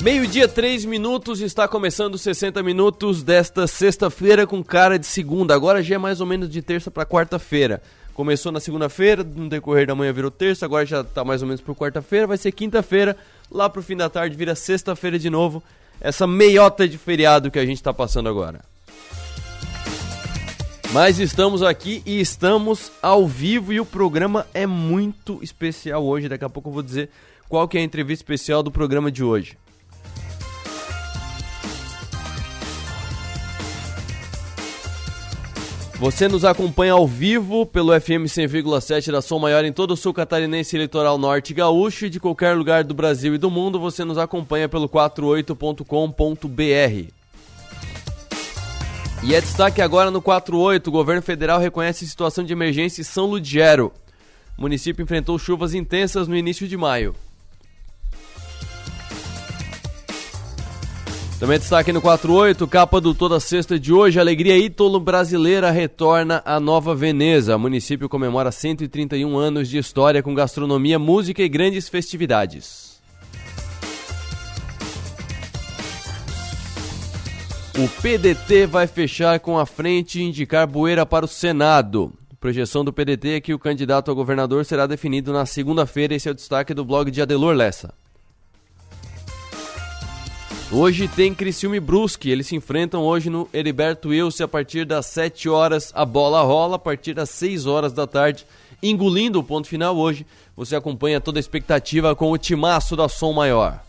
Meio-dia, três minutos, está começando 60 minutos desta sexta-feira com cara de segunda. Agora já é mais ou menos de terça para quarta-feira. Começou na segunda-feira, no decorrer da manhã virou terça, agora já está mais ou menos por quarta-feira, vai ser quinta-feira, lá pro fim da tarde vira sexta-feira de novo. Essa meiota de feriado que a gente está passando agora. Mas estamos aqui e estamos ao vivo e o programa é muito especial hoje. Daqui a pouco eu vou dizer qual que é a entrevista especial do programa de hoje. Você nos acompanha ao vivo pelo FM 100,7 da Som Maior em todo o sul catarinense litoral norte gaúcho e de qualquer lugar do Brasil e do mundo. Você nos acompanha pelo 48.com.br. E é destaque agora no 48. O governo federal reconhece situação de emergência em São Ludgero. O município enfrentou chuvas intensas no início de maio. Também destaque no 48, capa do Toda Sexta de hoje, Alegria Ítolo Brasileira retorna à Nova Veneza. O município comemora 131 anos de história com gastronomia, música e grandes festividades. O PDT vai fechar com a frente e indicar Bueira para o Senado. Projeção do PDT é que o candidato a governador será definido na segunda-feira. Esse é o destaque do blog de Adelor Lessa. Hoje tem Criciúma e Brusque, eles se enfrentam hoje no Heriberto Wilson a partir das 7 horas, a bola rola a partir das 6 horas da tarde, engolindo o ponto final hoje. Você acompanha toda a expectativa com o timaço da Som Maior.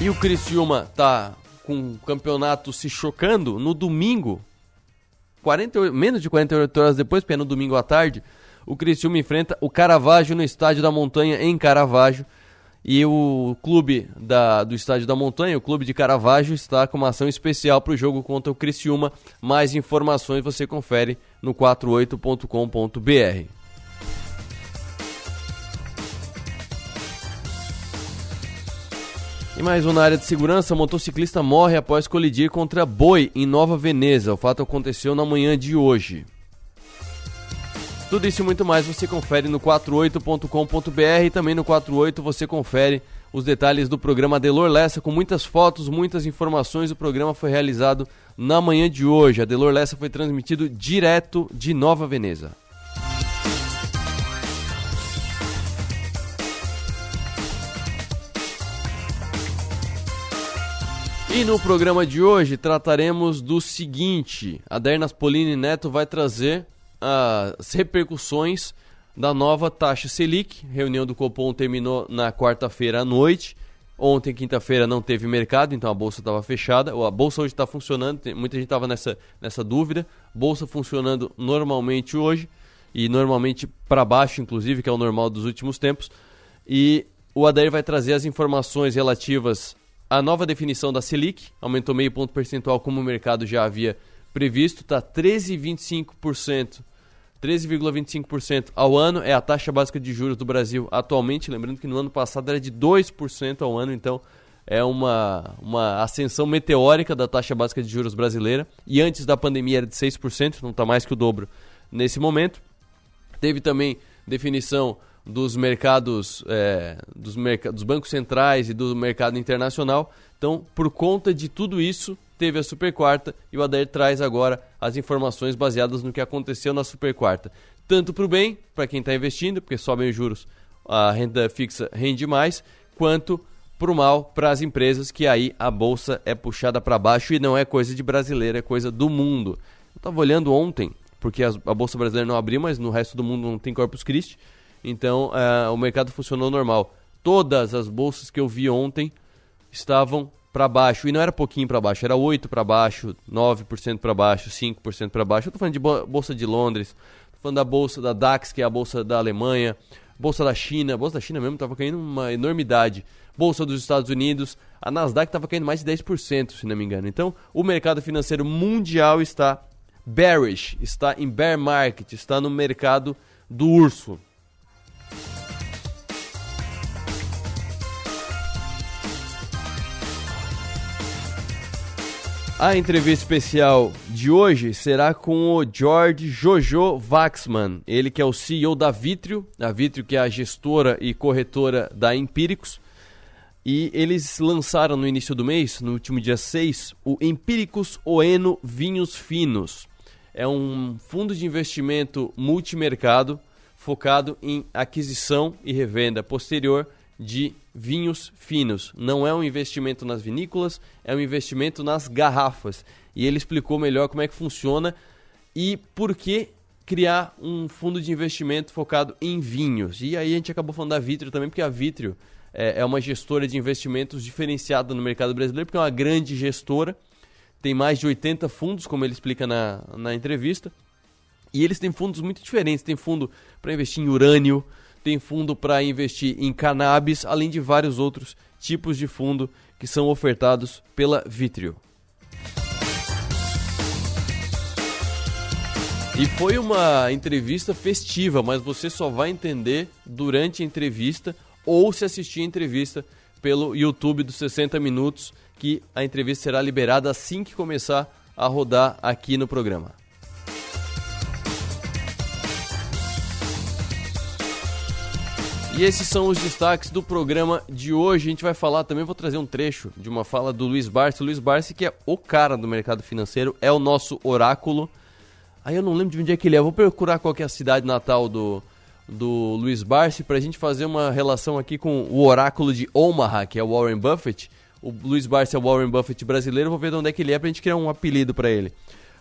E o Criciúma tá com o campeonato se chocando no domingo, 48, menos de 48 horas depois, porque é no domingo à tarde, o Criciúma enfrenta o Caravaggio no Estádio da Montanha em Caravaggio. E o clube da, do Estádio da Montanha, o clube de Caravaggio, está com uma ação especial para o jogo contra o Criciúma. Mais informações você confere no 48.com.br. E mais um na área de segurança, motociclista morre após colidir contra boi em Nova Veneza. O fato aconteceu na manhã de hoje. Tudo isso e muito mais você confere no 48.com.br e também no 48 você confere os detalhes do programa Delor Lessa com muitas fotos, muitas informações. O programa foi realizado na manhã de hoje. A Delor Lessa foi transmitido direto de Nova Veneza. E no programa de hoje trataremos do seguinte: a Dernas Polini Neto vai trazer as repercussões da nova taxa Selic. Reunião do Copom terminou na quarta-feira à noite. Ontem, quinta-feira, não teve mercado, então a bolsa estava fechada. A bolsa hoje está funcionando, muita gente estava nessa, nessa dúvida. Bolsa funcionando normalmente hoje e normalmente para baixo, inclusive, que é o normal dos últimos tempos. E o Adair vai trazer as informações relativas à nova definição da Selic, aumentou meio ponto percentual, como o mercado já havia previsto, está 13,25%. 13,25% ao ano é a taxa básica de juros do Brasil atualmente. Lembrando que no ano passado era de 2% ao ano, então é uma, uma ascensão meteórica da taxa básica de juros brasileira. E antes da pandemia era de 6%, não está mais que o dobro nesse momento. Teve também definição dos mercados, é, dos, merc dos bancos centrais e do mercado internacional. Então, por conta de tudo isso, teve a Super Quarta e o Adair traz agora as informações baseadas no que aconteceu na Super Quarta. Tanto para o bem, para quem está investindo, porque sobem os juros, a renda fixa rende mais, quanto para o mal para as empresas, que aí a bolsa é puxada para baixo e não é coisa de brasileiro, é coisa do mundo. Eu estava olhando ontem, porque a bolsa brasileira não abriu, mas no resto do mundo não tem Corpus Christi, então uh, o mercado funcionou normal. Todas as bolsas que eu vi ontem estavam para baixo, e não era pouquinho para baixo, era 8 para baixo, 9% para baixo, 5% para baixo. Eu tô falando de bolsa de Londres, falando da bolsa da DAX, que é a bolsa da Alemanha, bolsa da China, bolsa da China mesmo estava caindo uma enormidade. Bolsa dos Estados Unidos, a Nasdaq estava caindo mais de 10%, se não me engano. Então, o mercado financeiro mundial está bearish, está em bear market, está no mercado do urso. A entrevista especial de hoje será com o George Jojo Waxman, ele que é o CEO da Vitrio, a Vitrio que é a gestora e corretora da Empíricos, e eles lançaram no início do mês, no último dia 6, o Empíricos Oeno Vinhos Finos. É um fundo de investimento multimercado focado em aquisição e revenda posterior de vinhos finos. Não é um investimento nas vinícolas, é um investimento nas garrafas. E ele explicou melhor como é que funciona e por que criar um fundo de investimento focado em vinhos. E aí a gente acabou falando da Vitrio também, porque a Vitrio é, é uma gestora de investimentos diferenciada no mercado brasileiro, porque é uma grande gestora, tem mais de 80 fundos, como ele explica na, na entrevista. E eles têm fundos muito diferentes. Tem fundo para investir em urânio, tem fundo para investir em cannabis, além de vários outros tipos de fundo que são ofertados pela Vitrio. E foi uma entrevista festiva, mas você só vai entender durante a entrevista ou se assistir a entrevista pelo YouTube dos 60 minutos, que a entrevista será liberada assim que começar a rodar aqui no programa. E esses são os destaques do programa de hoje. A gente vai falar também, vou trazer um trecho de uma fala do Luiz Barsi. O Luiz Barsi, que é o cara do mercado financeiro, é o nosso oráculo. Aí eu não lembro de onde é que ele é. Vou procurar qual é a cidade natal do, do Luiz Barsi para a gente fazer uma relação aqui com o oráculo de Omaha, que é o Warren Buffett. O Luiz Barsi é o Warren Buffett brasileiro. Vou ver de onde é que ele é para a gente criar um apelido para ele.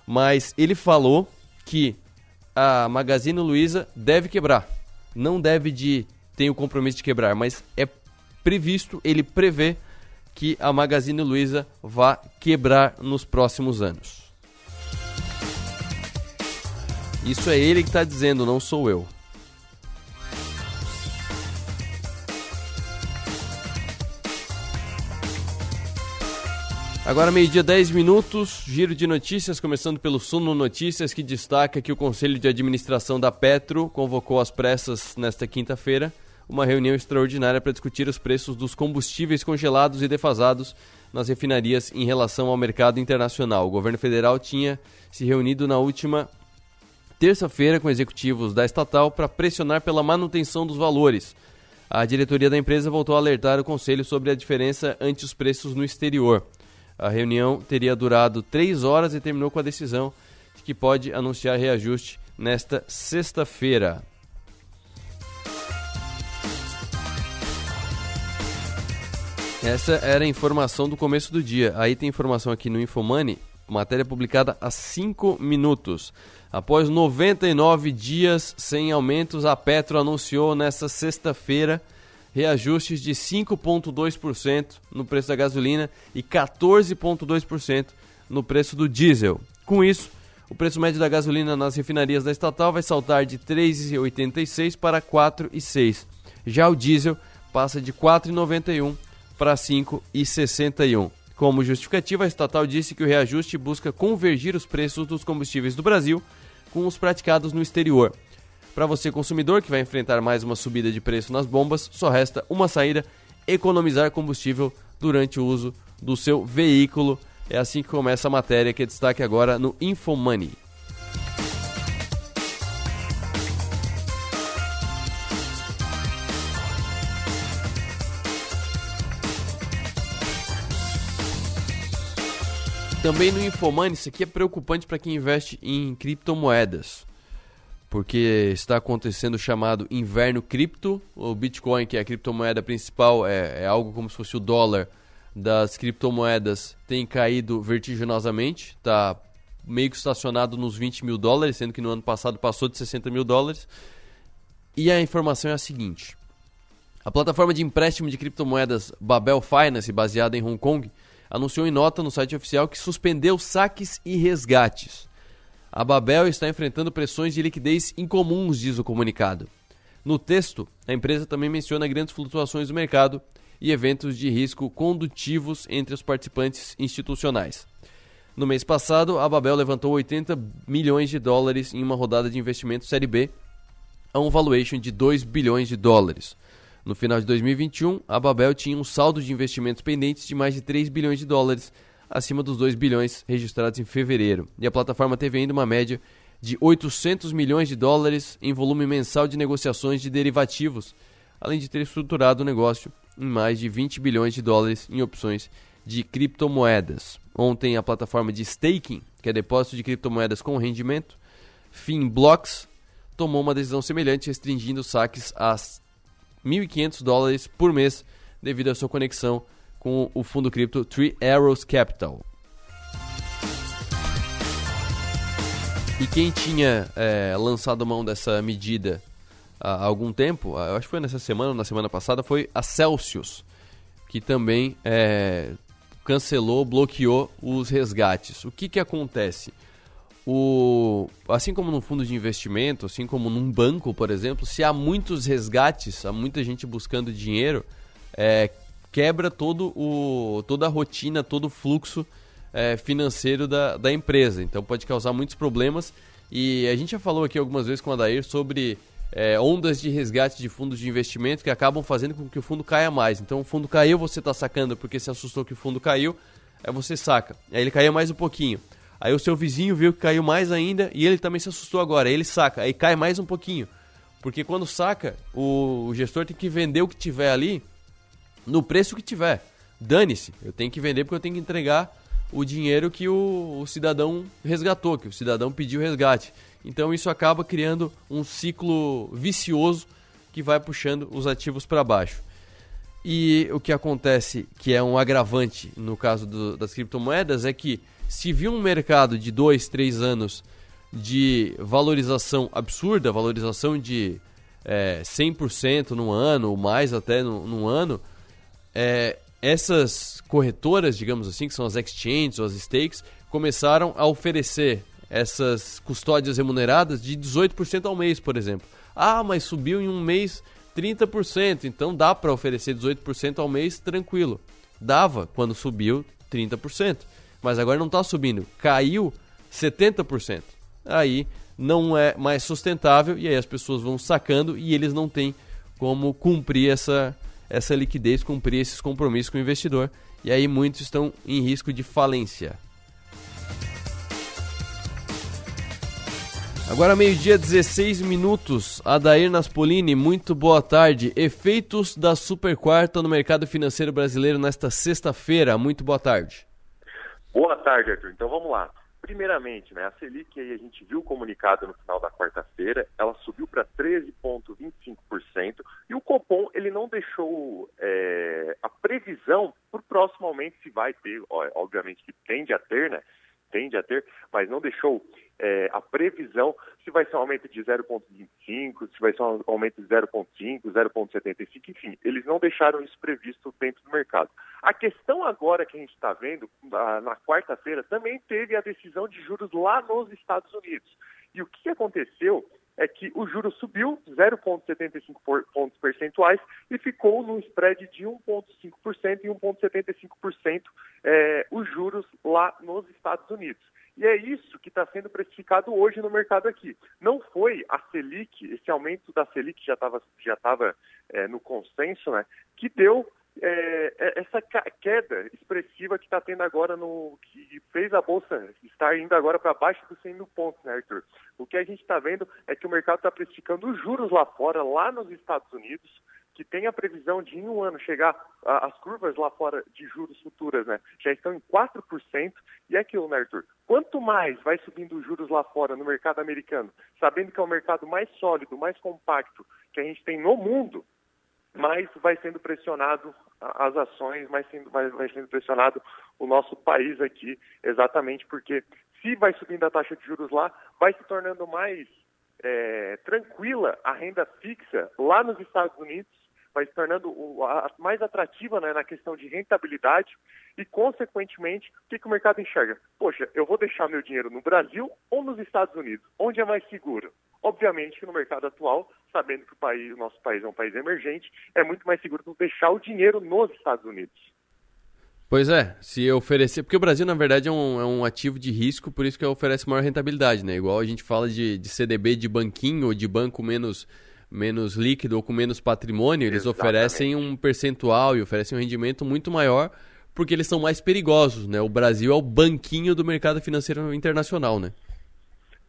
Mas ele falou que a Magazine Luiza deve quebrar. Não deve de tem o compromisso de quebrar, mas é previsto, ele prevê que a Magazine Luiza vá quebrar nos próximos anos. Isso é ele que está dizendo, não sou eu. Agora, meio-dia, 10 minutos, giro de notícias, começando pelo Suno Notícias, que destaca que o Conselho de Administração da Petro convocou as pressas nesta quinta-feira uma reunião extraordinária para discutir os preços dos combustíveis congelados e defasados nas refinarias em relação ao mercado internacional. O governo federal tinha se reunido na última terça-feira com executivos da estatal para pressionar pela manutenção dos valores. A diretoria da empresa voltou a alertar o conselho sobre a diferença ante os preços no exterior. A reunião teria durado três horas e terminou com a decisão de que pode anunciar reajuste nesta sexta-feira. Essa era a informação do começo do dia. Aí tem informação aqui no Infomoney, matéria publicada há 5 minutos. Após 99 dias sem aumentos, a Petro anunciou nesta sexta-feira reajustes de 5,2% no preço da gasolina e 14,2% no preço do diesel. Com isso, o preço médio da gasolina nas refinarias da estatal vai saltar de R$ 3,86 para R$ 4,6. Já o diesel passa de R$ 4,91 para 5,61. Como justificativa, a estatal disse que o reajuste busca convergir os preços dos combustíveis do Brasil com os praticados no exterior. Para você, consumidor, que vai enfrentar mais uma subida de preço nas bombas, só resta uma saída: economizar combustível durante o uso do seu veículo. É assim que começa a matéria que é destaque agora no Infomoney. Também no Infomoney, isso aqui é preocupante para quem investe em criptomoedas. Porque está acontecendo o chamado inverno cripto. O Bitcoin, que é a criptomoeda principal, é, é algo como se fosse o dólar das criptomoedas, tem caído vertiginosamente. Está meio que estacionado nos 20 mil dólares, sendo que no ano passado passou de 60 mil dólares. E a informação é a seguinte: a plataforma de empréstimo de criptomoedas Babel Finance, baseada em Hong Kong, anunciou em nota no site oficial que suspendeu saques e resgates. A Babel está enfrentando pressões de liquidez incomuns, diz o comunicado. No texto, a empresa também menciona grandes flutuações do mercado e eventos de risco condutivos entre os participantes institucionais. No mês passado, a Babel levantou 80 milhões de dólares em uma rodada de investimento Série B a um valuation de 2 bilhões de dólares. No final de 2021, a Babel tinha um saldo de investimentos pendentes de mais de 3 bilhões de dólares, acima dos 2 bilhões registrados em fevereiro. E a plataforma teve ainda uma média de 800 milhões de dólares em volume mensal de negociações de derivativos, além de ter estruturado o negócio em mais de 20 bilhões de dólares em opções de criptomoedas. Ontem, a plataforma de staking, que é depósito de criptomoedas com rendimento, Finblocks, tomou uma decisão semelhante, restringindo saques a 1.500 dólares por mês devido à sua conexão com o fundo cripto Three Arrows Capital. E quem tinha é, lançado mão dessa medida há algum tempo, eu acho que foi nessa semana ou na semana passada, foi a Celsius, que também é, cancelou, bloqueou os resgates. O que, que acontece? O, assim como no fundo de investimento, assim como num banco, por exemplo, se há muitos resgates, há muita gente buscando dinheiro, é, quebra todo o, toda a rotina, todo o fluxo é, financeiro da, da empresa. Então pode causar muitos problemas. E a gente já falou aqui algumas vezes com a Dair sobre é, ondas de resgate de fundos de investimento que acabam fazendo com que o fundo caia mais. Então o fundo caiu, você está sacando porque se assustou que o fundo caiu, aí você saca. Aí ele caía mais um pouquinho. Aí o seu vizinho viu que caiu mais ainda e ele também se assustou agora. Ele saca, aí cai mais um pouquinho. Porque quando saca, o, o gestor tem que vender o que tiver ali no preço que tiver. Dane-se, eu tenho que vender porque eu tenho que entregar o dinheiro que o, o cidadão resgatou, que o cidadão pediu resgate. Então isso acaba criando um ciclo vicioso que vai puxando os ativos para baixo. E o que acontece, que é um agravante no caso do, das criptomoedas, é que se viu um mercado de 2, 3 anos de valorização absurda, valorização de é, 100% no ano, ou mais até no, no ano, é, essas corretoras, digamos assim, que são as exchanges ou as stakes, começaram a oferecer essas custódias remuneradas de 18% ao mês, por exemplo. Ah, mas subiu em um mês 30%, então dá para oferecer 18% ao mês tranquilo. Dava quando subiu 30%, mas agora não está subindo, caiu 70%. Aí não é mais sustentável e aí as pessoas vão sacando e eles não têm como cumprir essa, essa liquidez, cumprir esses compromissos com o investidor. E aí muitos estão em risco de falência. Agora meio-dia, 16 minutos. Adair Naspolini, muito boa tarde. Efeitos da super quarta no mercado financeiro brasileiro nesta sexta-feira. Muito boa tarde. Boa tarde, Arthur. Então vamos lá. Primeiramente, né, a Selic aí a gente viu o comunicado no final da quarta-feira, ela subiu para 13,25% e o Copom ele não deixou é, a previsão para o próximo aumento se vai ter, ó, obviamente que tende a ter, né? Tende a ter, mas não deixou é, a previsão se vai ser um aumento de 0,25, se vai ser um aumento de 0,5, 0,75, enfim, eles não deixaram isso previsto dentro do mercado. A questão agora que a gente está vendo, na, quarta-feira, também teve a decisão de juros lá nos Estados Unidos. E o que aconteceu é que o juro subiu 0,75 pontos percentuais e ficou num spread de 1,5% e 1,75% é, os juros lá nos Estados Unidos. E é isso que está sendo precificado hoje no mercado aqui. Não foi a Selic, esse aumento da Selic já estava já tava, é, no consenso, né, que deu é, é essa queda expressiva que está tendo agora no que fez a bolsa estar indo agora para baixo dos 100 mil pontos, né, Arthur? O que a gente está vendo é que o mercado está precificando os juros lá fora, lá nos Estados Unidos, que tem a previsão de em um ano chegar, a, as curvas lá fora de juros futuras, né, já estão em 4%, e é aquilo, né, Arthur? Quanto mais vai subindo os juros lá fora no mercado americano, sabendo que é o mercado mais sólido, mais compacto que a gente tem no mundo, mais vai sendo pressionado as ações, mais vai, vai sendo pressionado o nosso país aqui, exatamente porque se vai subindo a taxa de juros lá, vai se tornando mais é, tranquila a renda fixa lá nos Estados Unidos vai se tornando mais atrativa né, na questão de rentabilidade e, consequentemente, o que, que o mercado enxerga? Poxa, eu vou deixar meu dinheiro no Brasil ou nos Estados Unidos? Onde é mais seguro? Obviamente que no mercado atual, sabendo que o, país, o nosso país é um país emergente, é muito mais seguro deixar o dinheiro nos Estados Unidos. Pois é, se oferecer. Porque o Brasil, na verdade, é um, é um ativo de risco, por isso que oferece maior rentabilidade, né? Igual a gente fala de, de CDB de banquinho ou de banco menos menos líquido ou com menos patrimônio, eles Exatamente. oferecem um percentual e oferecem um rendimento muito maior porque eles são mais perigosos, né? O Brasil é o banquinho do mercado financeiro internacional, né?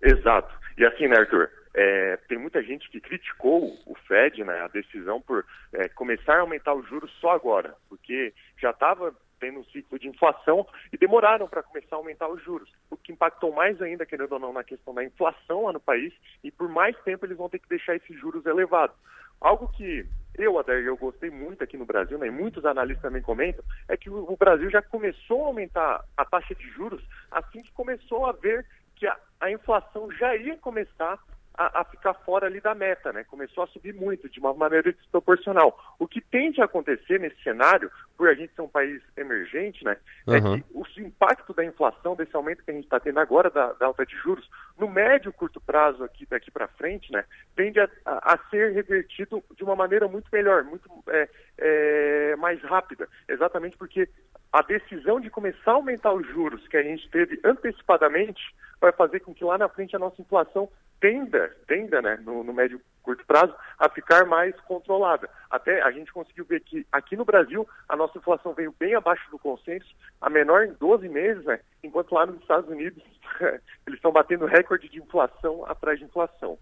Exato. E assim, né, Arthur? É, tem muita gente que criticou o Fed, né, a decisão por é, começar a aumentar os juros só agora, porque já estava um ciclo de inflação e demoraram para começar a aumentar os juros, o que impactou mais ainda, querendo ou não, na questão da inflação lá no país e por mais tempo eles vão ter que deixar esses juros elevados. Algo que eu, Adair, eu gostei muito aqui no Brasil, né, e muitos analistas também comentam, é que o Brasil já começou a aumentar a taxa de juros assim que começou a ver que a, a inflação já ia começar a, a, ficar fora ali da meta, né? Começou a subir muito, de uma maneira desproporcional. O que tende a acontecer nesse cenário, por a gente ser um país emergente, né? Uhum. É que o impacto da inflação, desse aumento que a gente está tendo agora da, da, alta de juros, no médio e curto prazo aqui daqui para frente, né? Tende a, a, a, ser revertido de uma maneira muito melhor, muito é, é, mais rápida. Exatamente porque a decisão de começar a aumentar os juros que a gente teve antecipadamente vai fazer com que lá na frente a nossa inflação tenda, tenda né, no, no médio curto prazo, a ficar mais controlada. Até a gente conseguiu ver que aqui no Brasil a nossa inflação veio bem abaixo do consenso, a menor em 12 meses, né, enquanto lá nos Estados Unidos eles estão batendo recorde de inflação atrás de inflação.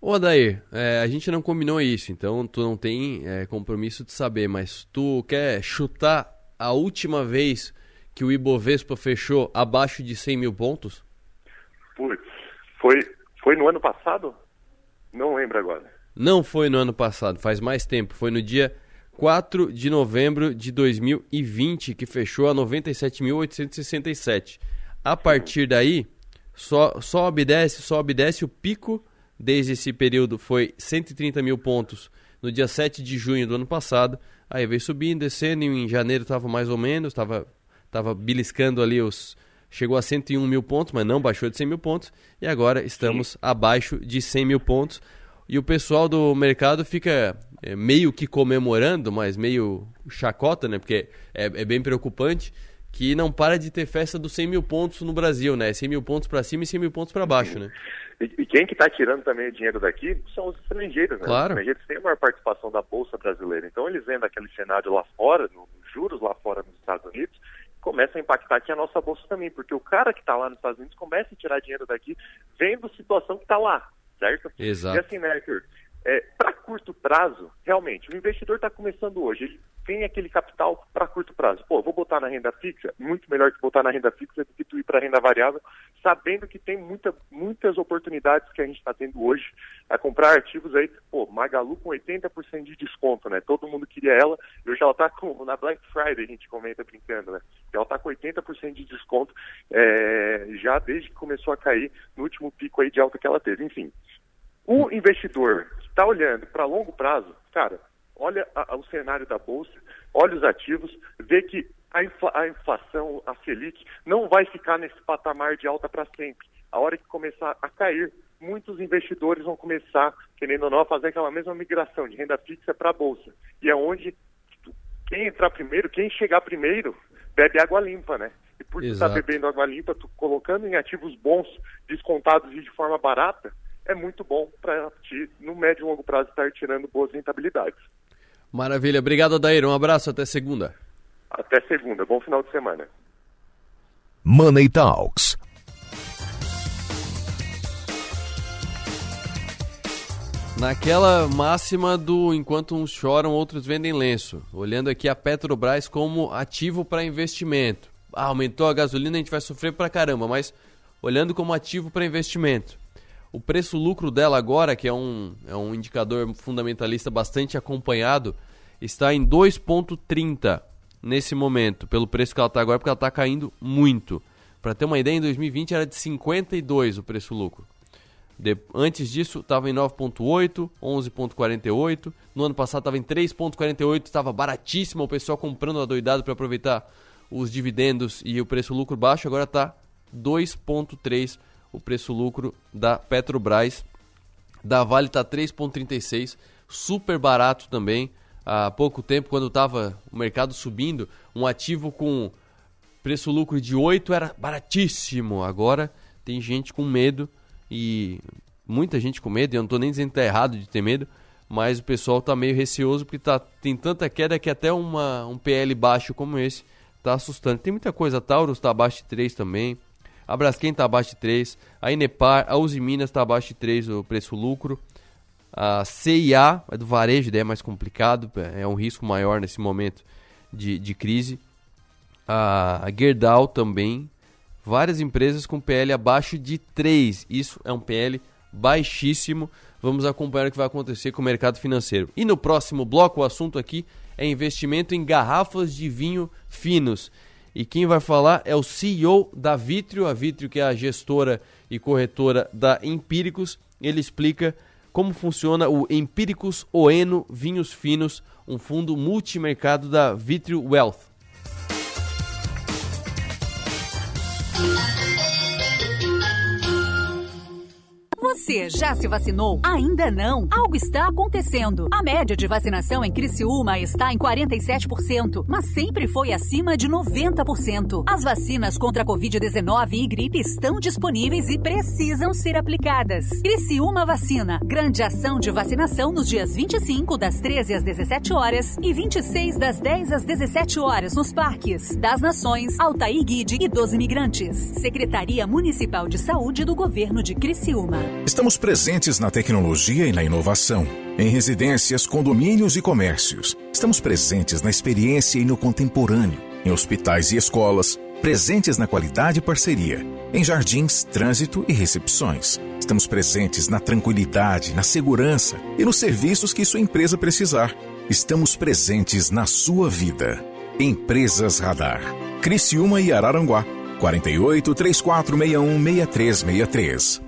Ô Adair, é, a gente não combinou isso, então tu não tem é, compromisso de saber, mas tu quer chutar a última vez que o Ibovespa fechou abaixo de 100 mil pontos? Putz, foi foi no ano passado? Não lembro agora. Não foi no ano passado, faz mais tempo. Foi no dia 4 de novembro de 2020 que fechou a 97.867. A partir daí, só, sobe e desce, sobe e desce. O pico desde esse período foi 130 mil pontos no dia 7 de junho do ano passado. Aí veio subindo, descendo. Em janeiro estava mais ou menos, estava tava beliscando ali os chegou a 101 mil pontos, mas não baixou de 100 mil pontos, e agora estamos Sim. abaixo de 100 mil pontos. E o pessoal do mercado fica é, meio que comemorando, mas meio chacota, né? Porque é, é, bem preocupante que não para de ter festa dos 100 mil pontos no Brasil, né? 100 mil pontos para cima e 100 mil pontos para baixo, né? E, e quem que está tirando também o dinheiro daqui são os estrangeiros, né? Claro. Os estrangeiros têm a maior participação da Bolsa brasileira. Então eles vendo aquele cenário lá fora, nos juros lá fora nos Estados Unidos, começa a impactar aqui a nossa bolsa também, porque o cara que está lá nos Estados Unidos começa a tirar dinheiro daqui vendo a situação que está lá, certo? Exato. E assim, né, Arthur, é, para curto prazo, realmente, o investidor está começando hoje, ele tem aquele capital para curto prazo. Pô, vou botar na renda fixa, muito melhor que botar na renda fixa do que tu ir para renda variável, sabendo que tem muita, muitas oportunidades que a gente está tendo hoje a comprar ativos aí, pô, Magalu com 80% de desconto, né? Todo mundo queria ela, e hoje ela está com, na Black Friday, a gente comenta brincando, né? Ela está com 80% de desconto é, já desde que começou a cair no último pico aí de alta que ela teve. Enfim, o investidor está olhando para longo prazo, cara, olha a, a, o cenário da Bolsa, olha os ativos, vê que a, infla, a inflação, a Selic, não vai ficar nesse patamar de alta para sempre. A hora que começar a cair, muitos investidores vão começar, querendo ou não, a fazer aquela mesma migração de renda fixa para a Bolsa. E é onde quem entrar primeiro, quem chegar primeiro, bebe água limpa, né? E por estar tá bebendo água limpa, tu colocando em ativos bons, descontados e de forma barata, é muito bom para no médio e longo prazo, estar tirando boas rentabilidades. Maravilha. Obrigado, Adair. Um abraço. Até segunda. Até segunda. Bom final de semana. Money Talks. Naquela máxima do enquanto uns choram, outros vendem lenço. Olhando aqui a Petrobras como ativo para investimento. Ah, aumentou a gasolina, a gente vai sofrer pra caramba, mas olhando como ativo para investimento. O preço-lucro dela agora, que é um, é um indicador fundamentalista bastante acompanhado, está em 2,30 nesse momento, pelo preço que ela está agora, porque ela está caindo muito. Para ter uma ideia, em 2020 era de 52 o preço-lucro. Antes disso, estava em 9,8, 11,48. No ano passado estava em 3,48, estava baratíssimo, o pessoal comprando adoidado para aproveitar os dividendos e o preço-lucro baixo. Agora está 2,3 o preço-lucro da Petrobras. Da Vale está 3,36, super barato também. Há pouco tempo, quando estava o mercado subindo, um ativo com preço-lucro de 8 era baratíssimo. Agora tem gente com medo e muita gente com medo. Eu não estou nem dizendo que está errado de ter medo, mas o pessoal está meio receoso porque tá, tem tanta queda que até uma, um PL baixo como esse tá assustando. Tem muita coisa, a Taurus tá abaixo de 3 também. A Braskem tá abaixo de 3. A Inepar, a Uzi Minas tá abaixo de 3 o preço-lucro. A CIA, é do varejo, daí é mais complicado, é um risco maior nesse momento de, de crise. A, a Gerdau também. Várias empresas com PL abaixo de 3. Isso é um PL baixíssimo. Vamos acompanhar o que vai acontecer com o mercado financeiro. E no próximo bloco, o assunto aqui é investimento em garrafas de vinho finos. E quem vai falar é o CEO da Vitrio, a Vitrio que é a gestora e corretora da Empíricos. Ele explica como funciona o Empíricos Oeno Vinhos Finos, um fundo multimercado da Vitrio Wealth. Você já se vacinou? Ainda não? Algo está acontecendo. A média de vacinação em Criciúma está em 47%, mas sempre foi acima de 90%. As vacinas contra a Covid-19 e gripe estão disponíveis e precisam ser aplicadas. Criciúma Vacina. Grande ação de vacinação nos dias 25 das 13 às 17 horas e 26 das 10 às 17 horas nos parques das Nações, Altair Guide e dos Imigrantes. Secretaria Municipal de Saúde do Governo de Criciúma. Estamos presentes na tecnologia e na inovação, em residências, condomínios e comércios. Estamos presentes na experiência e no contemporâneo, em hospitais e escolas, presentes na qualidade e parceria, em jardins, trânsito e recepções. Estamos presentes na tranquilidade, na segurança e nos serviços que sua empresa precisar. Estamos presentes na sua vida. Empresas Radar. Criciúma e Araranguá. 48 3461 6363 é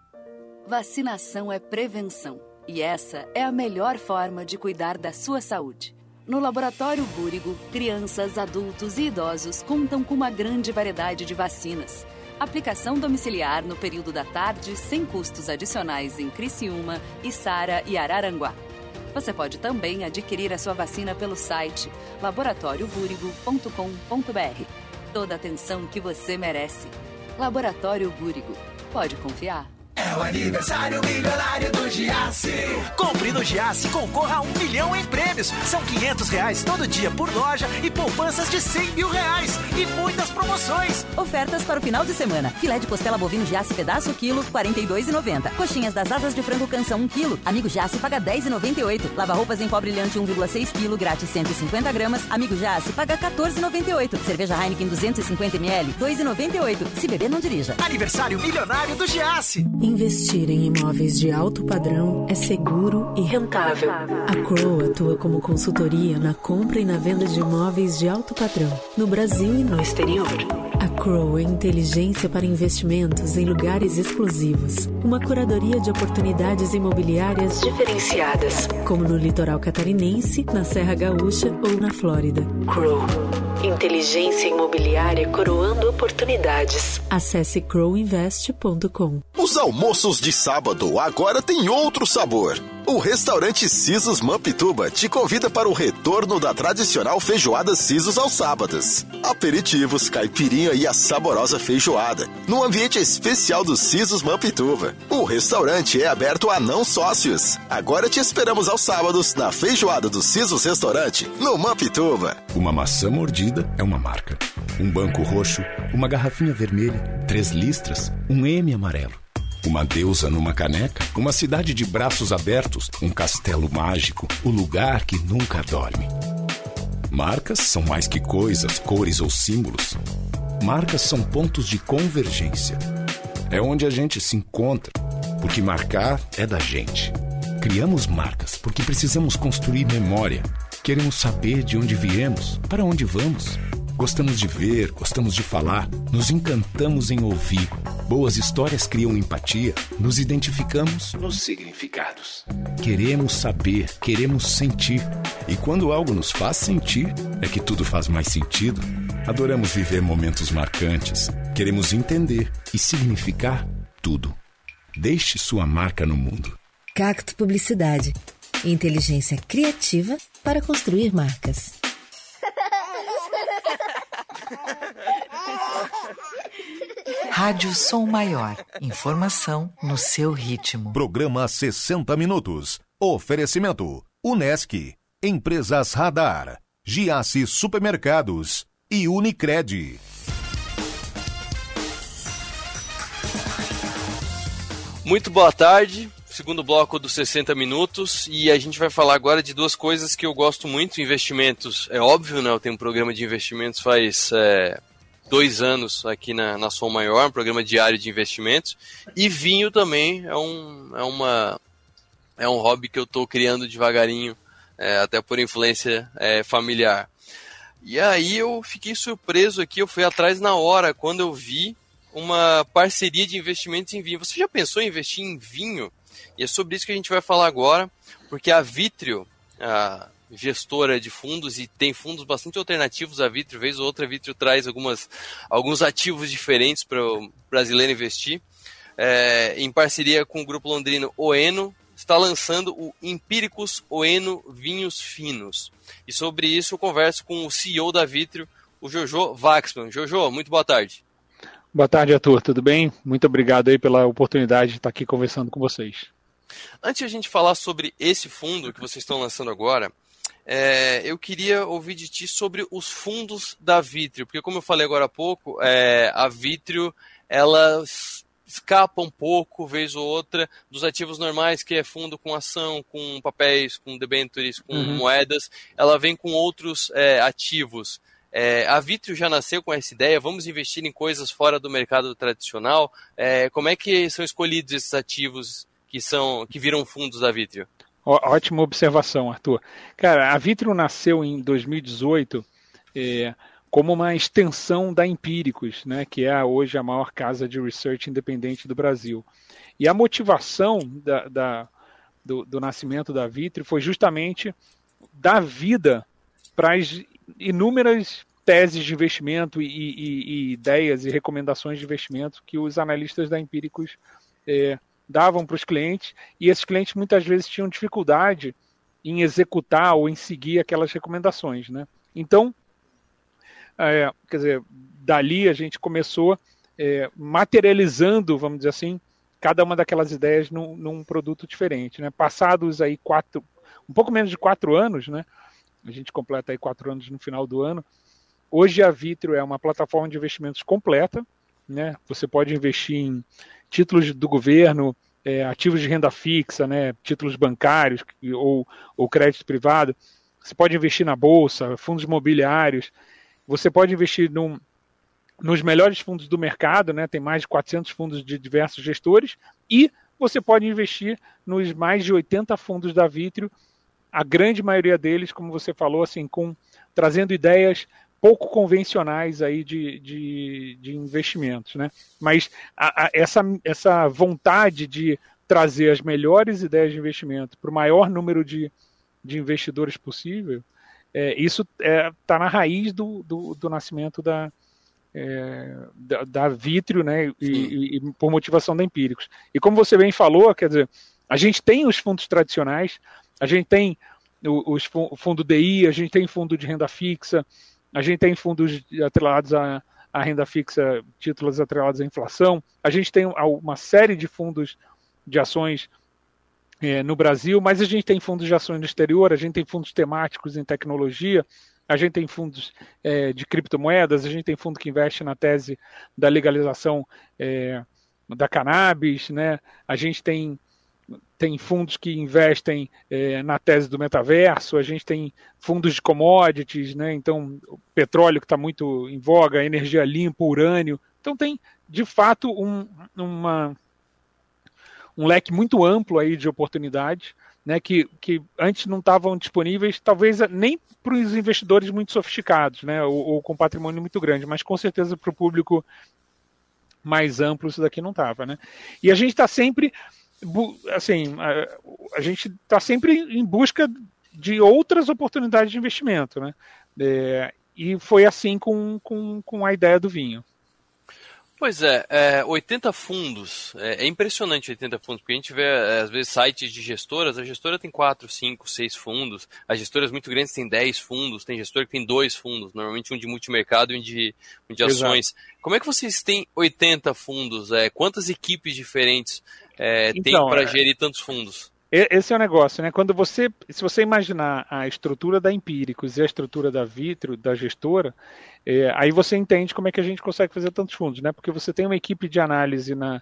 Vacinação é prevenção. E essa é a melhor forma de cuidar da sua saúde. No Laboratório Búrigo, crianças, adultos e idosos contam com uma grande variedade de vacinas. Aplicação domiciliar no período da tarde, sem custos adicionais em Criciúma, Içara e Araranguá. Você pode também adquirir a sua vacina pelo site laboratóriobúrigo.com.br. Toda a atenção que você merece. Laboratório Búrigo. Pode confiar. É o aniversário milionário do Giasse. Compre no Giasse e concorra a um milhão em prêmios. São 500 reais todo dia por loja e poupanças de 100 mil reais. E muitas promoções. Ofertas para o final de semana. Filé de costela bovino Giasse pedaço quilo, 42,90. Coxinhas das asas de frango canção 1 quilo. Amigo Giasse paga 10,98. Lava roupas em pó brilhante 1,6 quilo, grátis 150 gramas. Amigo Giasse paga 14,98. Cerveja Heineken 250 ml, 2,98. Se beber, não dirija. Aniversário milionário do Giasse. Investir em imóveis de alto padrão é seguro e rentável. A Crow atua como consultoria na compra e na venda de imóveis de alto padrão, no Brasil e no exterior. A Crow é inteligência para investimentos em lugares exclusivos. Uma curadoria de oportunidades imobiliárias diferenciadas, como no litoral catarinense, na Serra Gaúcha ou na Flórida. Crow. Inteligência imobiliária coroando oportunidades. Acesse crowinvest.com. Os almoços de sábado agora têm outro sabor. O restaurante Sisos Mampituba te convida para o retorno da tradicional feijoada Sisos aos sábados. Aperitivos, caipirinha e a saborosa feijoada, no ambiente especial do Sisos Mampituba. O restaurante é aberto a não sócios. Agora te esperamos aos sábados na feijoada do Sisos Restaurante, no Mampituba. Uma maçã mordida é uma marca. Um banco roxo, uma garrafinha vermelha, três listras, um M amarelo. Uma deusa numa caneca, uma cidade de braços abertos, um castelo mágico, o lugar que nunca dorme. Marcas são mais que coisas, cores ou símbolos. Marcas são pontos de convergência. É onde a gente se encontra, porque marcar é da gente. Criamos marcas porque precisamos construir memória. Queremos saber de onde viemos, para onde vamos. Gostamos de ver, gostamos de falar, nos encantamos em ouvir. Boas histórias criam empatia, nos identificamos nos significados. Queremos saber, queremos sentir. E quando algo nos faz sentir, é que tudo faz mais sentido. Adoramos viver momentos marcantes. Queremos entender e significar tudo. Deixe sua marca no mundo. Cacto Publicidade. Inteligência criativa para construir marcas. Rádio Som Maior. Informação no seu ritmo. Programa 60 Minutos. Oferecimento: Unesc, Empresas Radar, Giasse Supermercados e Unicred. Muito boa tarde, segundo bloco dos 60 minutos, e a gente vai falar agora de duas coisas que eu gosto muito: investimentos. É óbvio, né? Eu tenho um programa de investimentos faz é, dois anos aqui na, na Som Maior, um programa diário de investimentos, e vinho também é, um, é, uma, é um hobby que eu estou criando devagarinho, é, até por influência é, familiar. E aí eu fiquei surpreso aqui, eu fui atrás na hora, quando eu vi uma parceria de investimentos em vinho. Você já pensou em investir em vinho? E é sobre isso que a gente vai falar agora, porque a Vitrio, a gestora de fundos, e tem fundos bastante alternativos a Vitrio, vez ou outra a Vitrio traz algumas, alguns ativos diferentes para o brasileiro investir, é, em parceria com o grupo londrino Oeno, está lançando o Empíricos Oeno Vinhos Finos. E sobre isso eu converso com o CEO da Vitrio, o Jojo Waxman. Jojo, muito boa tarde. Boa tarde, Arthur. Tudo bem? Muito obrigado aí pela oportunidade de estar aqui conversando com vocês. Antes de a gente falar sobre esse fundo que vocês estão lançando agora, é, eu queria ouvir de ti sobre os fundos da Vitrio, porque como eu falei agora há pouco, é, a Vitrio ela escapa um pouco, vez ou outra, dos ativos normais, que é fundo com ação, com papéis, com debentures, com uhum. moedas, ela vem com outros é, ativos. É, a Vitrio já nasceu com essa ideia, vamos investir em coisas fora do mercado tradicional. É, como é que são escolhidos esses ativos que são que viram fundos da Vitrio? Ó, ótima observação, Arthur. Cara, a Vitrio nasceu em 2018 é, como uma extensão da Empíricos, né, que é hoje a maior casa de research independente do Brasil. E a motivação da, da, do, do nascimento da Vitrio foi justamente dar vida para as inúmeras teses de investimento e, e, e, ideias e recomendações de investimento que os analistas da Empíricos é, davam para os clientes, e esses clientes muitas vezes tinham dificuldade em executar ou em seguir aquelas recomendações. Né? Então, é, quer dizer, dali a gente começou é, materializando, vamos dizer assim, cada uma daquelas ideias num, num, produto diferente. Né? Passados aí quatro, um pouco menos de quatro anos, né? A gente completa aí quatro anos no final do ano. Hoje a Vitro é uma plataforma de investimentos completa, né? Você pode investir em títulos do governo, é, ativos de renda fixa, né? Títulos bancários ou, ou crédito privado. Você pode investir na bolsa, fundos imobiliários. Você pode investir num, nos melhores fundos do mercado, né? Tem mais de 400 fundos de diversos gestores e você pode investir nos mais de 80 fundos da Vitro a grande maioria deles, como você falou, assim, com trazendo ideias pouco convencionais aí de, de, de investimentos, né? Mas a, a, essa, essa vontade de trazer as melhores ideias de investimento para o maior número de, de investidores possível, é, isso está é, tá na raiz do, do, do nascimento da, é, da, da Vitrio, né? E, e, e, por motivação da Empíricos. E como você bem falou, quer dizer, a gente tem os fundos tradicionais, a gente tem os, o fundo DI, a gente tem fundo de renda fixa, a gente tem fundos atrelados à, à renda fixa, títulos atrelados à inflação, a gente tem uma série de fundos de ações é, no Brasil, mas a gente tem fundos de ações no exterior, a gente tem fundos temáticos em tecnologia, a gente tem fundos é, de criptomoedas, a gente tem fundo que investe na tese da legalização é, da cannabis, né? a gente tem tem fundos que investem é, na tese do metaverso, a gente tem fundos de commodities, né? então petróleo que está muito em voga, energia limpa, urânio. Então tem, de fato, um, uma, um leque muito amplo aí de oportunidades, né? que, que antes não estavam disponíveis, talvez nem para os investidores muito sofisticados, né? ou, ou com patrimônio muito grande, mas com certeza para o público mais amplo isso daqui não estava. Né? E a gente está sempre assim, a, a gente está sempre em busca de outras oportunidades de investimento, né? É, e foi assim com, com, com a ideia do vinho. Pois é, é 80 fundos. É, é, impressionante 80 fundos, porque a gente vê, é, às vezes, sites de gestoras, a gestora tem 4, 5, 6 fundos, as gestoras muito grandes têm 10 fundos, tem gestor que tem dois fundos, normalmente um de multimercado e um de, um de ações. Exato. Como é que vocês têm 80 fundos? É, quantas equipes diferentes é, então, tem para é gerir tantos fundos? Esse é o negócio, né? Quando você, se você imaginar a estrutura da Empíricos e a estrutura da Vitro, da gestora, é, aí você entende como é que a gente consegue fazer tantos fundos, né? Porque você tem uma equipe de análise na,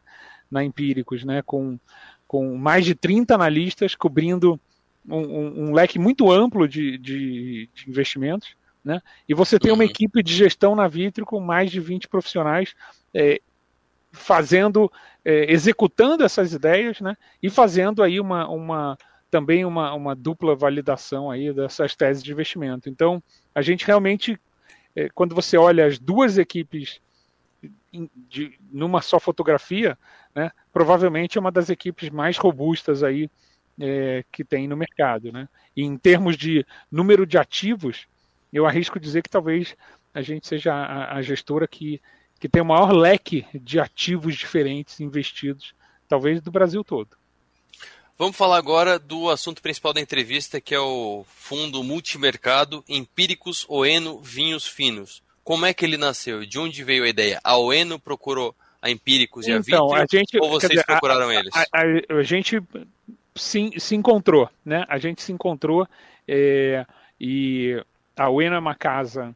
na Empíricos, né? Com, com mais de 30 analistas cobrindo um, um, um leque muito amplo de, de, de, investimentos, né? E você tem uma uhum. equipe de gestão na Vitro com mais de 20 profissionais é, fazendo, é, executando essas ideias, né? E fazendo aí uma, uma também uma, uma dupla validação aí dessas teses de investimento. Então, a gente realmente, é, quando você olha as duas equipes de, numa só fotografia, né, provavelmente é uma das equipes mais robustas aí é, que tem no mercado. Né? E em termos de número de ativos, eu arrisco dizer que talvez a gente seja a, a gestora que que tem o maior leque de ativos diferentes investidos, talvez do Brasil todo. Vamos falar agora do assunto principal da entrevista, que é o fundo multimercado Empíricos Oeno Vinhos Finos. Como é que ele nasceu? De onde veio a ideia? A Oeno procurou a Empíricos e a então, a gente, ou vocês dizer, procuraram a, eles? A, a, a, gente se, se encontrou, né? A gente se encontrou é, e a Oeno é uma casa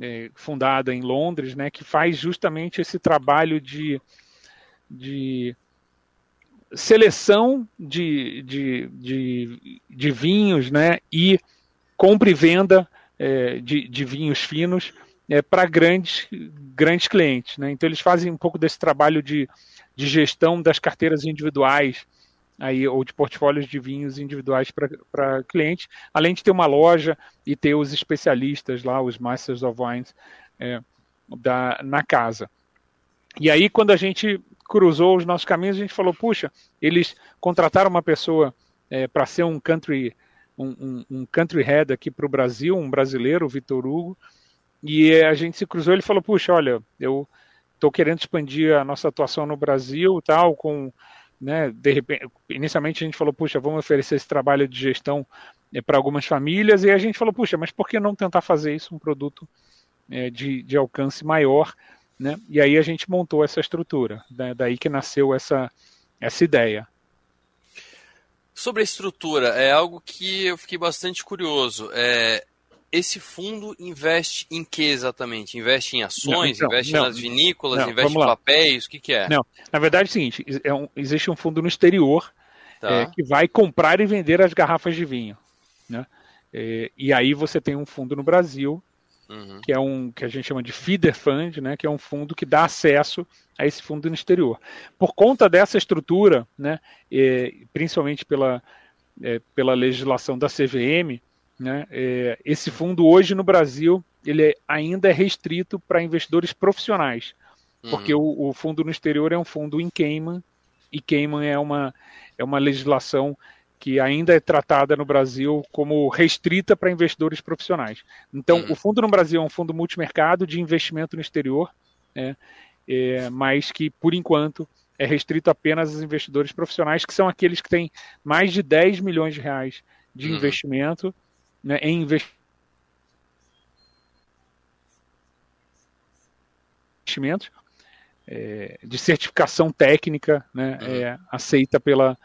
é, fundada em Londres, né, que faz justamente esse trabalho de, de seleção de, de, de, de vinhos né, e compra e venda é, de, de vinhos finos é, para grandes, grandes clientes. Né? Então eles fazem um pouco desse trabalho de, de gestão das carteiras individuais aí, ou de portfólios de vinhos individuais para clientes, além de ter uma loja e ter os especialistas lá, os Masters of Wines, é, da, na casa. E aí, quando a gente cruzou os nossos caminhos, a gente falou, puxa, eles contrataram uma pessoa é, para ser um country, um, um, um country head aqui para o Brasil, um brasileiro, o Vitor Hugo, e a gente se cruzou, ele falou, puxa, olha, eu estou querendo expandir a nossa atuação no Brasil, tal, com né, de repente, inicialmente a gente falou, puxa, vamos oferecer esse trabalho de gestão é, para algumas famílias, e a gente falou, puxa, mas por que não tentar fazer isso um produto é, de, de alcance maior, né? E aí a gente montou essa estrutura, né, daí que nasceu essa, essa ideia. Sobre a estrutura, é algo que eu fiquei bastante curioso. É, esse fundo investe em que exatamente? Investe em ações, não, investe não, nas vinícolas, investe em papéis, o que, que, é? Não, na verdade é o seguinte, é um, existe um fundo no exterior tá. é, que vai comprar e vender as garrafas de vinho. Né? É, e aí você tem um fundo no Brasil, uhum. que é um que a gente chama de feeder fund, né? que é um fundo que dá acesso a esse fundo no exterior. Por conta dessa estrutura, né, é, principalmente pela, é, pela legislação da CVM, né? É, esse fundo hoje no Brasil ele é, ainda é restrito para investidores profissionais, uhum. porque o, o, fundo no exterior é um fundo em Cayman e Cayman é uma, é uma legislação que ainda é tratada no Brasil como restrita para investidores profissionais. Então, uhum. o fundo no Brasil é um fundo multimercado de investimento no exterior, né? é, mas que, por enquanto, é restrito apenas aos investidores profissionais, que são aqueles que têm mais de 10 milhões de reais de uhum. investimento né, em investimentos é, de certificação técnica né, uhum. é, aceita pela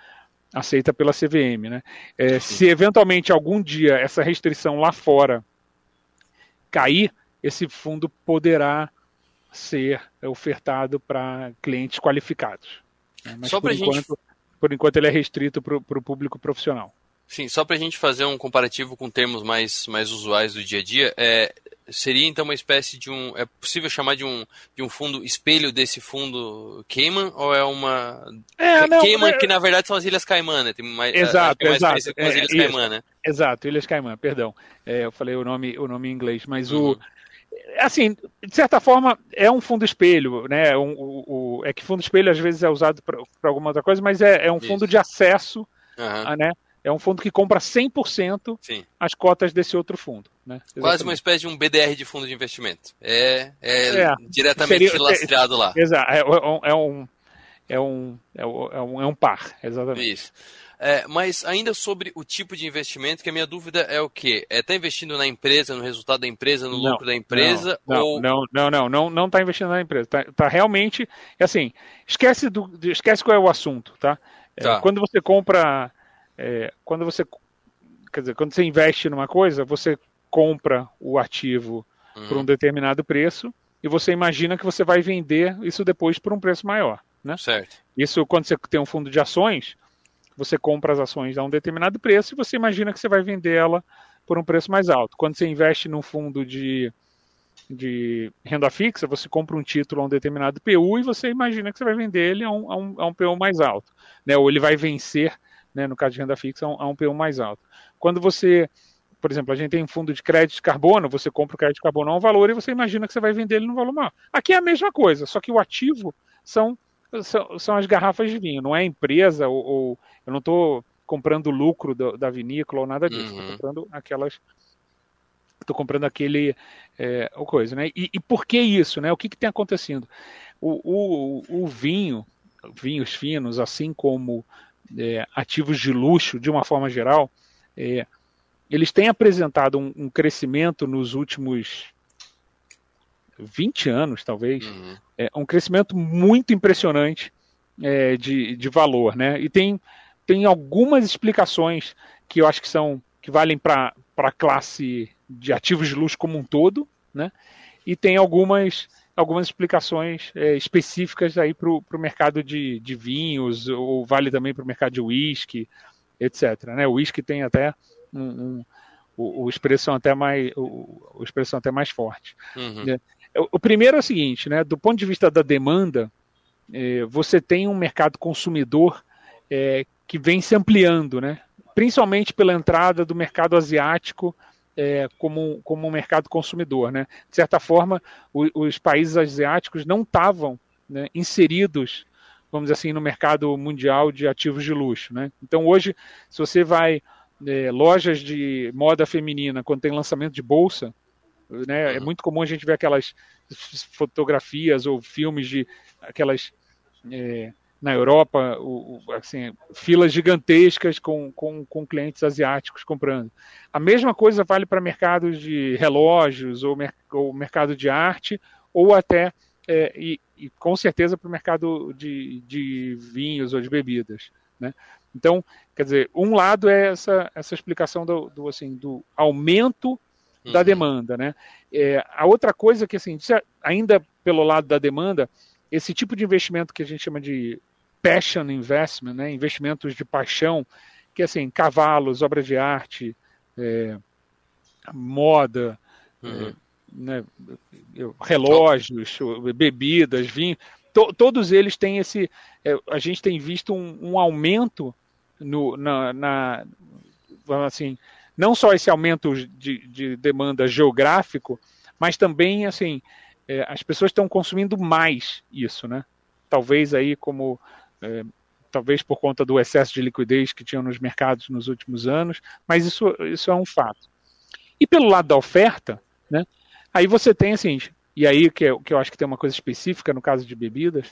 aceita pela CVM. Né? É, se eventualmente algum dia essa restrição lá fora cair, esse fundo poderá ser ofertado para clientes qualificados. Né? Mas Só por enquanto, gente... por enquanto ele é restrito para o público profissional. Sim, só para a gente fazer um comparativo com termos mais, mais usuais do dia a dia, é, seria então uma espécie de um. É possível chamar de um, de um fundo espelho desse fundo Cayman? Ou é uma. É, não, Cayman, é... que na verdade são as Ilhas Caimã, né? Tem mais, exato, é mais exato. Com as Ilhas é, Caimã, né? Exato, Ilhas Caimã, perdão. É, eu falei o nome, o nome em inglês, mas uhum. o. Assim, de certa forma, é um fundo espelho, né? Um, o, o, é que fundo espelho às vezes é usado para alguma outra coisa, mas é, é um fundo Isso. de acesso uhum. a, né? É um fundo que compra 100% Sim. as cotas desse outro fundo. Né? Quase uma espécie de um BDR de fundo de investimento. É, é, É, diretamente seria- lastreado lá. Exato, é, é um, é, um, é, um, é um, é um par, exatamente. Isso. É, mas ainda sobre o tipo de investimento, que a minha dúvida é o quê? É tá investindo na empresa, no resultado da empresa, no Não, lucro da empresa? Não, ou... não, não, não, não, não está investindo na empresa. Tá, tá realmente, é assim, esquece do, esquece qual é o assunto, tá? É, Tá. quando você compra, é, quando você, quer dizer, quando você investe numa coisa, você compra o ativo por um determinado preço e você imagina que você vai vender isso depois por um preço maior, né? Certo. Isso quando você tem um fundo de ações, você compra as ações a um determinado preço e você imagina que você vai vender ela por um preço mais alto. Quando você investe num fundo de, de renda fixa, você compra um título a um determinado PU e você imagina que você vai vender ele a um, a um, a um PU mais alto. Né? Ou ele vai vencer, né, no caso de renda fixa, a um, a um PU mais alto. Quando você, por exemplo, a gente tem um fundo de crédito de carbono, você compra o crédito de carbono a um valor e você imagina que você vai vender ele num valor maior. Aqui é a mesma coisa, só que o ativo são são, são as garrafas de vinho, não é a empresa ou, ou- eu não estou comprando lucro do- da vinícola ou nada disso, estou Uhum. comprando aquelas estou comprando aquele é, coisa, né? E, e por que isso, né? O que, que tem acontecendo? O, o, o vinho, vinhos finos, assim como é, ativos de luxo, de uma forma geral, é, eles têm apresentado um, um crescimento nos últimos 20 anos, talvez, é, um crescimento muito impressionante é, de, de valor, né? E tem, tem algumas explicações que eu acho que são que valem para a classe de ativos de luxo como um todo, né? E tem algumas algumas explicações é, específicas aí para o mercado de, de vinhos, ou vale também para o mercado de uísque, etc. Né? O uísque tem até um, um, o, o expressão até mais o, o expressão até mais forte. Uhum. O, o primeiro é o seguinte, né? Do ponto de vista da demanda, eh, você tem um mercado consumidor eh, que vem se ampliando, né? Principalmente pela entrada do mercado asiático eh, como, como um mercado consumidor, né? De certa forma, o- os países asiáticos não estavam né, inseridos, vamos dizer assim, no mercado mundial de ativos de luxo, né? Então hoje, se você vai eh, lojas de moda feminina quando tem lançamento de bolsa, né? É muito comum a gente ver aquelas fotografias ou filmes de aquelas é, na Europa, o, o- assim, filas gigantescas com, com, com clientes asiáticos comprando. A mesma coisa vale para mercados de relógios ou, mer ou mercado de arte ou até é, e, e com certeza para o mercado de, de vinhos ou de bebidas, né? Então, quer dizer, um lado é essa, essa explicação do, do, assim, do aumento da demanda, né? É, a outra coisa que, assim, ainda pelo lado da demanda, esse tipo de investimento que a gente chama de passion investment, né? Investimentos de paixão, que assim, cavalos, obras de arte, é, moda, é, né, relógios, bebidas, vinho, to- todos eles têm esse. é, a gente tem visto um, um aumento no, na, na- vamos assim, não só esse aumento de, de demanda geográfico, mas também assim é, as pessoas estão consumindo mais isso, né? Talvez aí como é, talvez por conta do excesso de liquidez que tinham nos mercados nos últimos anos, mas isso, isso é um fato. E pelo lado da oferta, né? Aí você tem assim, e aí que, é, que eu acho que tem uma coisa específica no caso de bebidas,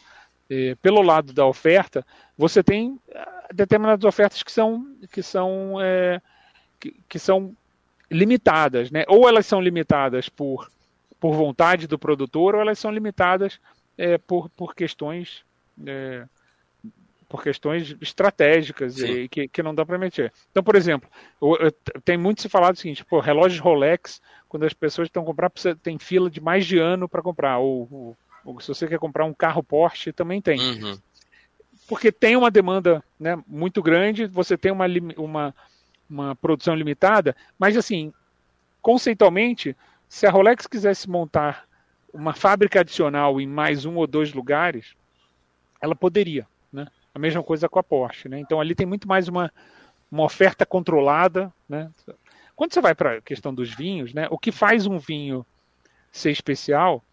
é, pelo lado da oferta, você tem ah, determinadas ofertas que são que são é, que, que são limitadas, né? Ou elas são limitadas por por vontade do produtor, ou elas são limitadas é, por, por questões é, por questões estratégicas e, que, que não dá para mexer. Então, por exemplo, eu- eu- tem muito se falado o seguinte, pô, relógios Rolex, quando as pessoas estão comprando, tem fila de mais de ano para comprar, ou, ou- ou se você quer comprar um carro Porsche, também tem. Uhum. Porque tem uma demanda né, muito grande, você tem uma, uma, uma produção limitada, mas assim, conceitualmente, se a Rolex quisesse montar uma fábrica adicional em mais um ou dois lugares, ela poderia, né? A mesma coisa com a Porsche, né? Então ali tem muito mais uma, uma oferta controlada, né? Quando você vai para a questão dos vinhos, né? O que faz um vinho ser especial,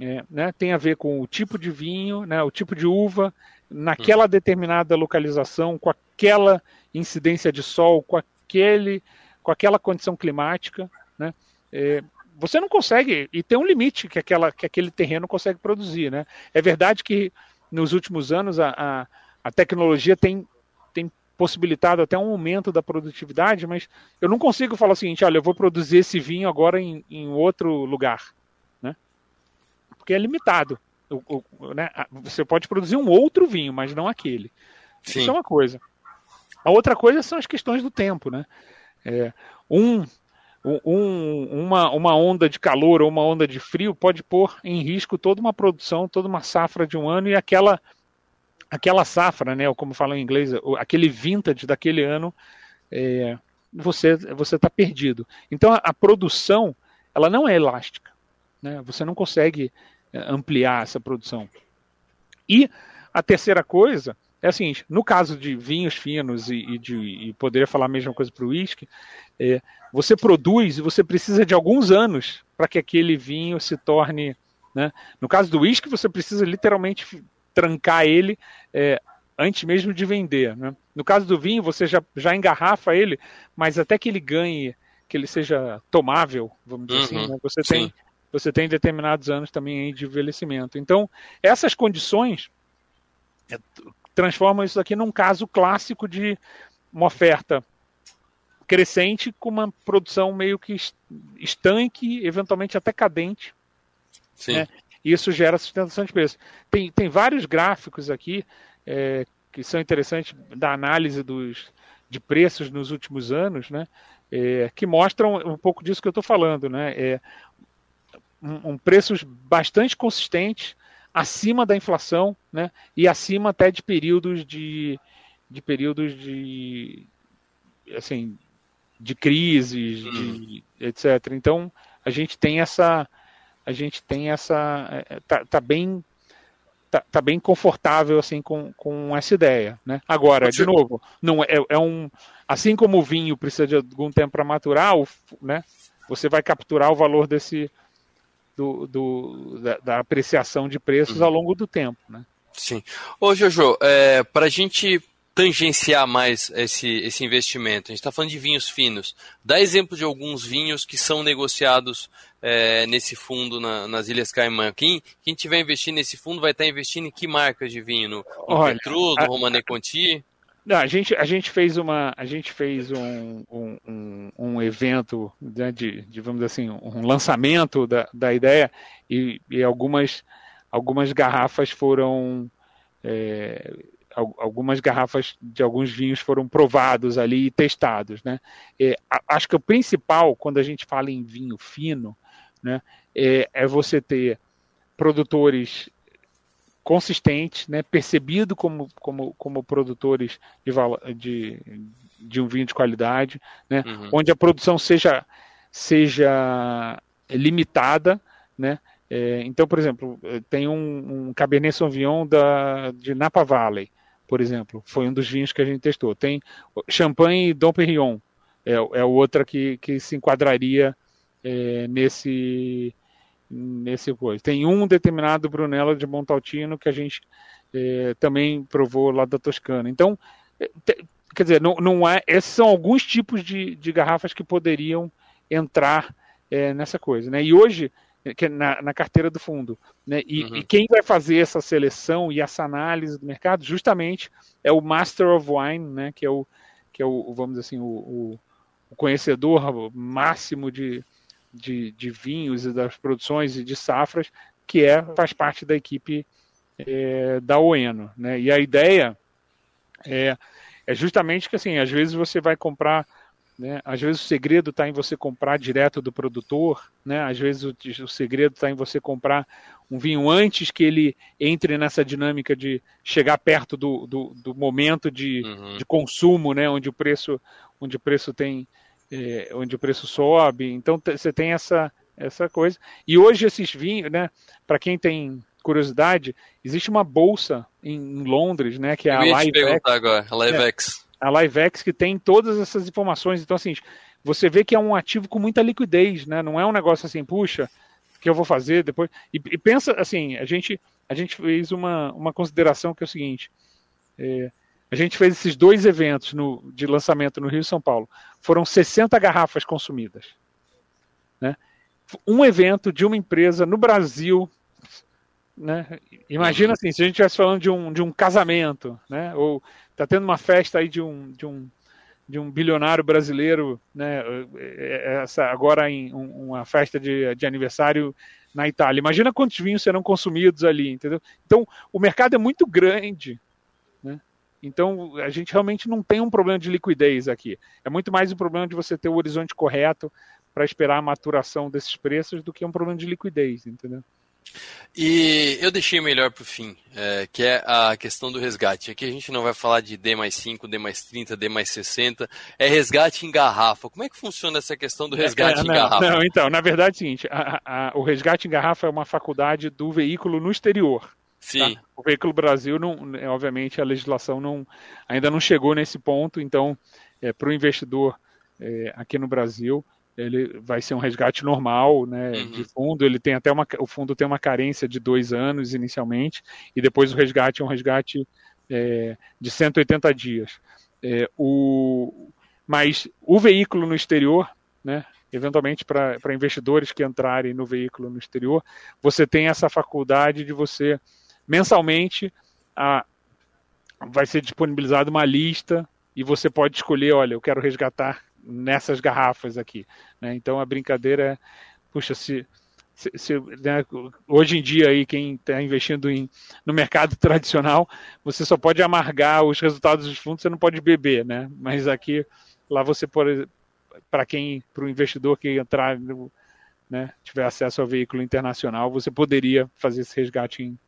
é, né? Tem a ver com o tipo de vinho, né? O tipo de uva naquela determinada localização, com, aquela incidência de sol, com aquele, com aquela condição climática, né? É, você não consegue, e tem um limite que, aquela, que aquele terreno consegue produzir. Né? É verdade que nos últimos anos a, a, a tecnologia tem, tem possibilitado até um aumento da produtividade, mas eu não consigo falar o seguinte: olha, eu vou produzir esse vinho agora em, em outro lugar. Né? Porque é limitado. O, o, né? Você pode produzir um outro vinho, mas não aquele. Sim. Isso é uma coisa. A outra coisa são as questões do tempo. Né? É, um um, uma, uma onda de calor ou uma onda de frio pode pôr em risco toda uma produção, toda uma safra de um ano e aquela aquela safra, né, ou como falam em inglês, aquele vintage daquele ano, é, você você está perdido. Então a, a, produção ela não é elástica, né? Você não consegue é, ampliar essa produção. E a terceira coisa é a seguinte: no caso de vinhos finos e, e de e poderia falar a mesma coisa para o uísque, é, você produz e você precisa de alguns anos para que aquele vinho se torne. Né? No caso do uísque, você precisa literalmente trancar ele é, antes mesmo de vender. Né? No caso do vinho, você já, já engarrafa ele, mas até que ele ganhe, que ele seja tomável, vamos dizer assim, uhum, assim, né? você, tem, você tem determinados anos também de envelhecimento. Então, essas condições é, transformam isso aqui num caso clássico de uma oferta crescente com uma produção meio que estanque, eventualmente até cadente. Sim. Né? Isso gera sustentação de preço. Tem, tem vários gráficos aqui é, que são interessantes da análise dos, de preços nos últimos anos, né? É, que mostram um pouco disso que eu estou falando, né? É, um, um, preços bastante consistentes, acima da inflação, né? E acima até de períodos de, de períodos de assim de crises, de, uhum. etc. Então a gente tem essa, a gente tem essa, é, é, tá, tá bem, tá, tá, bem confortável assim com, com essa ideia, né? Agora, de novo, não é, é um, assim como o vinho precisa de algum tempo para maturar, o, né? Você vai capturar o valor desse do, do da, da, apreciação de preços uhum. ao longo do tempo, né? Sim. Ô Jojo, é, para a gente tangenciar mais esse, esse investimento? A gente está falando de vinhos finos. Dá exemplo de alguns vinhos que são negociados é, nesse fundo na, nas Ilhas Caimã. Quem, quem tiver investindo nesse fundo vai estar investindo em que marcas de vinho? No, no Petrus, no Romané Conti? Não, a gente, a gente fez uma a gente fez um, um, um, um evento né, de, de, vamos assim um lançamento da, da ideia e, e algumas algumas garrafas foram é, algumas garrafas de alguns vinhos foram provados ali e testados, né? É, acho que o principal quando a gente fala em vinho fino, né, é, é você ter produtores consistentes, né, percebido como, como, como produtores de, de, de um vinho de qualidade, né, uhum. onde a produção seja, seja limitada, né, é, então, por exemplo, tem um, um Cabernet Sauvignon da, de Napa Valley, por exemplo, foi um dos vinhos que a gente testou. Tem Champagne e Dom Perignon, é, é outra que, que se enquadraria é, nesse nesse coisa. Tem um determinado Brunello de Montaltino que a gente é, também provou lá da Toscana. Então, é, quer dizer, não, não é, esses são alguns tipos de, de garrafas que poderiam entrar é, nessa coisa. Né? E hoje que é na, na carteira do fundo. Né? E, uhum. e, quem vai fazer essa seleção e essa análise do mercado, justamente, é o Master of Wine, né? que é o, que é o vamos dizer assim, o, o conhecedor máximo de, de, de, vinhos e das produções e de safras, que é faz parte da equipe é, da Oeno. Né? E a ideia é, é justamente que assim, às vezes você vai comprar né? Às vezes o segredo está em você comprar direto do produtor, né? às vezes o, o segredo está em você comprar um vinho antes que ele entre nessa dinâmica de chegar perto do, do, do momento de, uhum. de consumo, né? onde o preço, onde o preço tem, é, onde o preço sobe. Então você tem essa, essa coisa. E hoje esses vinhos, né? para quem tem curiosidade, existe uma bolsa em, Londres, né? que é Eu a LiveX. agora, a LiveX. A LiveX que tem todas essas informações. Então, assim, você vê que é um ativo com muita liquidez, né? Não é um negócio assim, puxa, que eu vou fazer depois. E, e pensa assim, a gente, a gente fez uma, uma consideração que é o seguinte: é, A gente fez esses dois eventos no, de lançamento no Rio e São Paulo. Foram 60 garrafas consumidas. Né? Um evento de uma empresa no Brasil. Né? Imagina assim, se a gente estivesse falando de um, de um casamento, né? ou está tendo uma festa aí de um, de um, de um bilionário brasileiro, né? Essa, agora em uma festa de, de aniversário na Itália. Imagina quantos vinhos serão consumidos ali, entendeu? Então, o mercado é muito grande, né? Então, a gente realmente não tem um problema de liquidez aqui. É muito mais um problema de você ter o horizonte correto para esperar a maturação desses preços do que um problema de liquidez, entendeu? E eu deixei melhor para o fim, é, que é a questão do resgate. Aqui a gente não vai falar de D mais 5, D mais 30, D mais 60, é resgate em garrafa. Como é que funciona essa questão do é, resgate é, não, em garrafa? Não, então, na verdade é o seguinte, a, a, o resgate em garrafa é uma faculdade do veículo no exterior. Sim. Tá? O veículo Brasil, não, né, obviamente, a legislação não, ainda não chegou nesse ponto, então, é, para o investidor é, aqui no Brasil, ele vai ser um resgate normal, né, uhum. de fundo. Ele tem até uma, o fundo tem uma carência de dois anos inicialmente e depois o resgate é um resgate é, de 180 dias. É, o, mas o veículo no exterior, né, eventualmente para investidores que entrarem no veículo no exterior, você tem essa faculdade de você mensalmente a, vai ser disponibilizada uma lista e você pode escolher, olha, eu quero resgatar nessas garrafas aqui. Né? Então a brincadeira é, puxa, se, se, se né, hoje em dia aí quem está investindo em, no mercado tradicional, você só pode amargar os resultados dos fundos, você não pode beber, né? Mas aqui lá você pode, para quem, para o investidor que entrar né, tiver acesso ao veículo internacional, você poderia fazer esse resgate em,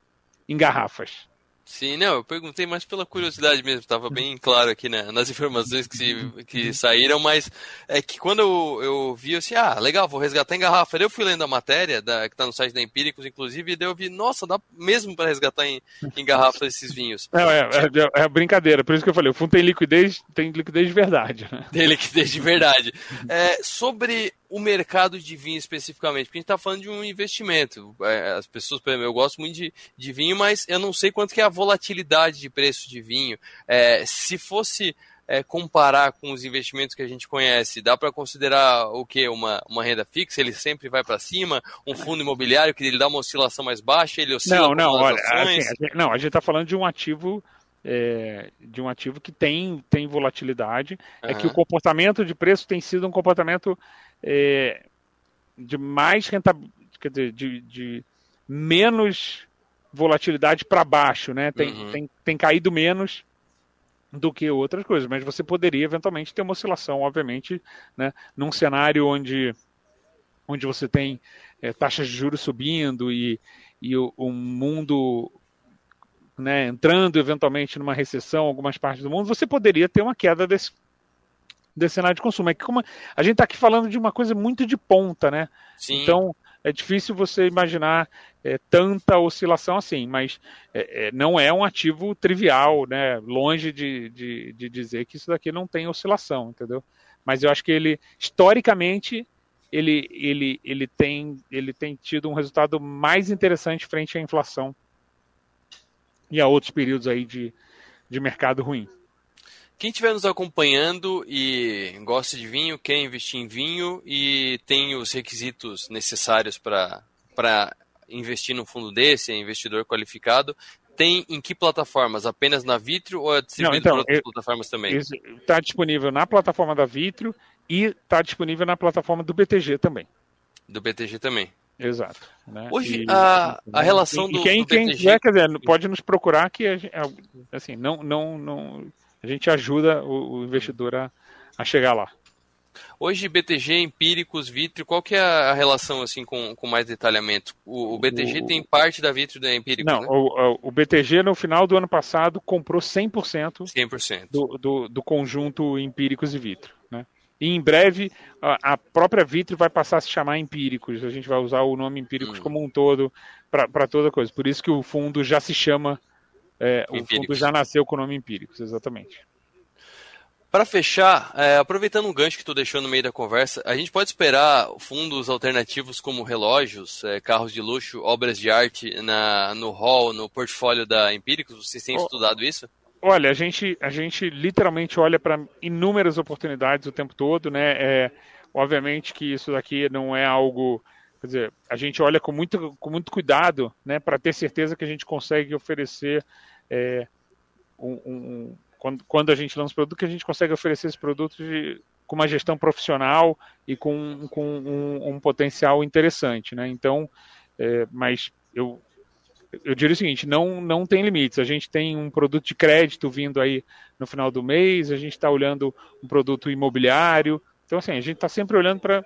em garrafas. Sim, não, eu perguntei mais pela curiosidade mesmo, estava bem claro aqui né, nas informações que, se, que saíram, mas é que quando eu, eu vi assim, ah, legal, vou resgatar em garrafa. Daí eu fui lendo a matéria da, que está no site da Empíricos, inclusive, e daí eu vi, nossa, dá mesmo para resgatar em, em garrafa esses vinhos. É, é, é, é, brincadeira, por isso que eu falei, o fundo tem liquidez, tem liquidez de verdade. Né? Tem liquidez de verdade. É, sobre o mercado de vinho especificamente? Porque a gente está falando de um investimento. É, as pessoas, por exemplo, eu gosto muito de, de vinho, mas eu não sei quanto que é a volatilidade de preço de vinho. É, se fosse é, comparar com os investimentos que a gente conhece, dá para considerar o que? Uma, uma renda fixa? Ele sempre vai para cima? Um fundo imobiliário que ele dá uma oscilação mais baixa? Ele oscila Não, não, olha, assim, a gente, não, a gente está falando de um ativo é, de um ativo que tem, tem volatilidade, uhum. é que o comportamento de preço tem sido um comportamento é, de mais rentabilidade, quer dizer, de, de menos volatilidade para baixo, né? Tem, uhum. tem, tem caído menos do que outras coisas, mas você poderia eventualmente ter uma oscilação, obviamente, né? Num cenário onde, onde você tem é, taxas de juros subindo e, e o, o mundo né, entrando eventualmente numa recessão algumas partes do mundo, você poderia ter uma queda desse, desse cenário de consumo. É que como a gente está aqui falando de uma coisa muito de ponta, né? Sim. Então é difícil você imaginar é, tanta oscilação assim, mas é, é, não é um ativo trivial, né? Longe de, de, de dizer que isso daqui não tem oscilação, entendeu? Mas eu acho que ele, historicamente, ele, ele, ele, tem, ele tem tido um resultado mais interessante frente à inflação e a outros períodos aí de, de mercado ruim. Quem estiver nos acompanhando e gosta de vinho, quer investir em vinho e tem os requisitos necessários para investir num fundo desse, é investidor qualificado, tem em que plataformas? Apenas na Vitrio ou é distribuído então, para outras eu, plataformas também? Está disponível na plataforma da Vitrio e está disponível na plataforma do BTG também. Do BTG também. Exato. Né? Hoje, e, a, a relação e, do. E quem, do quem quiser, quer dizer, pode nos procurar que gente, assim, não, não, não, a gente ajuda o, o investidor a, a chegar lá. Hoje, BTG, Empíricos, Vitrio, qual que é a relação assim com, com mais detalhamento? O, o BTG o, tem parte da Vitrio da Empíricos, Não, né? o, o, BTG no final do ano passado comprou 100%, 100%. Do, do, do conjunto Empíricos e Vitrio. Né? E em breve a, a, própria Vitro vai passar a se chamar Empíricos. A gente vai usar o nome Empíricos hum. como um todo para toda coisa. Por isso que o fundo já se chama. É, o fundo já nasceu com o nome Empíricos, exatamente. Para fechar, é, aproveitando um gancho que tu deixou no meio da conversa, a gente pode esperar fundos alternativos como relógios, é, carros de luxo, obras de arte na, no hall, no portfólio da Empíricos? Vocês têm oh, estudado isso? Olha, a gente, a gente literalmente olha para inúmeras oportunidades o tempo todo, né? É, obviamente que isso daqui não é algo, quer dizer, a gente olha com muito, com muito cuidado, né, para ter certeza que a gente consegue oferecer é, um, um, quando, quando a gente lança o produto, que a gente consegue oferecer esse produto de, com uma gestão profissional e com, com um, um potencial interessante, né? Então, é, mas eu eu diria o seguinte, não, não tem limites. A gente tem um produto de crédito vindo aí no final do mês, a gente está olhando um produto imobiliário. Então, assim, a gente está sempre olhando para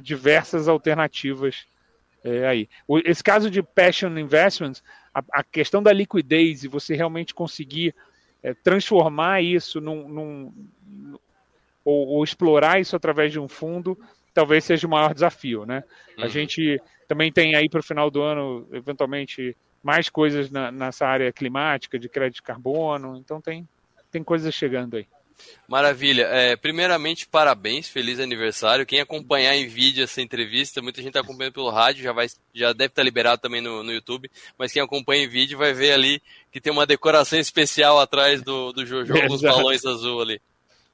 diversas alternativas é, aí. O, esse caso de Passion Investments, a, a, questão da liquidez e você realmente conseguir é, transformar isso num, num ou, ou, explorar isso através de um fundo, talvez seja o maior desafio, né? Uhum. A gente também tem aí para o final do ano, eventualmente, mais coisas na, nessa área climática, de crédito de carbono. Então tem, tem coisas chegando aí. Maravilha. É, primeiramente, parabéns, feliz aniversário. Quem acompanhar em vídeo essa entrevista, muita gente está acompanhando pelo rádio, já, vai, já deve estar tá liberado também no, no YouTube, mas quem acompanha em vídeo vai ver ali que tem uma decoração especial atrás do, do Jojo com os balões azul ali.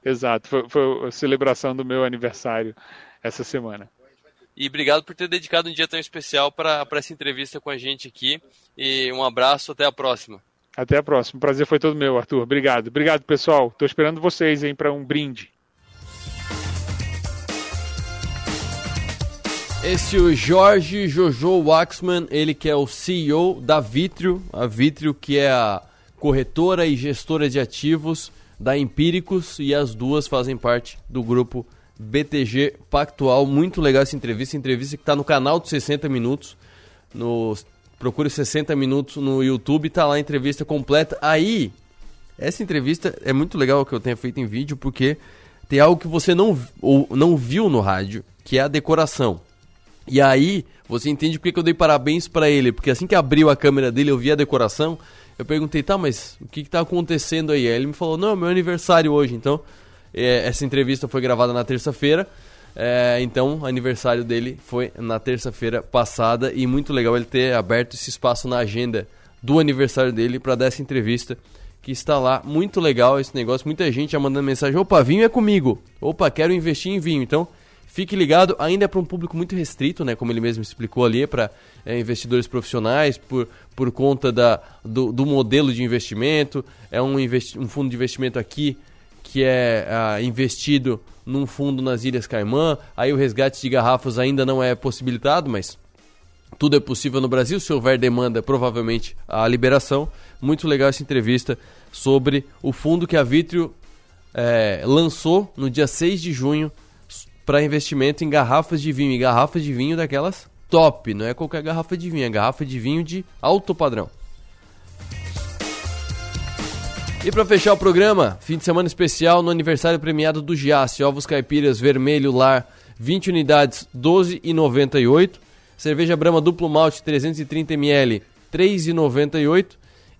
Exato, foi, foi a celebração do meu aniversário essa semana. E obrigado por ter dedicado um dia tão especial para essa entrevista com a gente aqui. E um abraço, até a próxima. Até a próxima. O prazer foi todo meu, Arthur. Obrigado. Obrigado, pessoal. Estou esperando vocês hein, para um brinde. Esse é o Jorge Jojo Waxman, ele que é o CEO da Vitrio, a Vitrio que é a corretora e gestora de ativos da Empíricos e as duas fazem parte do grupo BTG Pactual. Muito legal essa entrevista. Entrevista que está no canal de 60 Minutos. No, procure 60 Minutos no YouTube. Tá lá a entrevista completa. Aí, essa entrevista é muito legal que eu tenha feito em vídeo, porque tem algo que você não, ou, não viu no rádio, que é a decoração. E aí, você entende porque que eu dei parabéns para ele. Porque assim que abriu a câmera dele, eu vi a decoração. Eu perguntei, tá, mas o que, que tá acontecendo aí? Aí ele me falou, não, é meu aniversário hoje, então é, essa entrevista foi gravada na terça-feira. É, então, aniversário dele foi na terça-feira passada e muito legal ele ter aberto esse espaço na agenda do aniversário dele para dar essa entrevista que está lá. Muito legal esse negócio. Muita gente já mandando mensagem: opa, vinho é comigo. Opa, quero investir em vinho. Então, fique ligado. Ainda é para um público muito restrito, né? Como ele mesmo explicou ali, é para é, investidores profissionais, por, por conta da, do, do modelo de investimento. É um, investi um fundo de investimento aqui que é ah, investido num fundo nas Ilhas Caimã. Aí o resgate de garrafas ainda não é possibilitado, mas tudo é possível no Brasil. Se houver demanda, provavelmente a liberação. Muito legal essa entrevista sobre o fundo que a Vitrio é, lançou no dia 6 de junho para investimento em garrafas de vinho. E garrafas de vinho daquelas top, não é qualquer garrafa de vinho, é garrafa de vinho de alto padrão. E para fechar o programa, fim de semana especial no aniversário premiado do Giasse, ovos caipiras vermelho lar, 20 unidades, 12,98. Cerveja Brahma duplo malte 330 ml, 3,98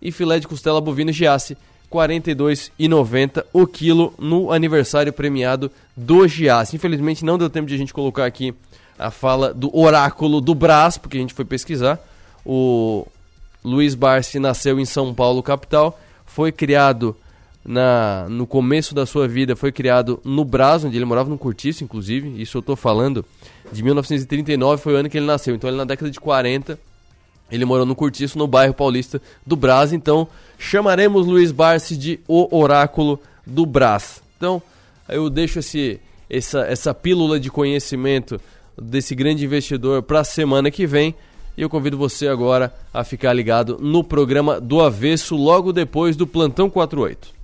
e filé de costela bovina Giasse, 42,90 o quilo no aniversário premiado do Giasse. Infelizmente não deu tempo de a gente colocar aqui a fala do oráculo do Brás, porque a gente foi pesquisar. O Luiz Barsi nasceu em São Paulo, capital, foi criado na, no começo da sua vida, foi criado no Brás, onde ele morava no Curtiço, inclusive. Isso eu estou falando de 1939, foi o ano que ele nasceu. Então, ele na década de 40, ele morou no Curtiço, no bairro paulista do Brás. Então, chamaremos Luiz Barsi de o Oráculo do Brás. Então, eu deixo esse, essa, essa pílula de conhecimento desse grande investidor para a semana que vem. E eu convido você agora a ficar ligado no programa do Avesso logo depois do Plantão 48.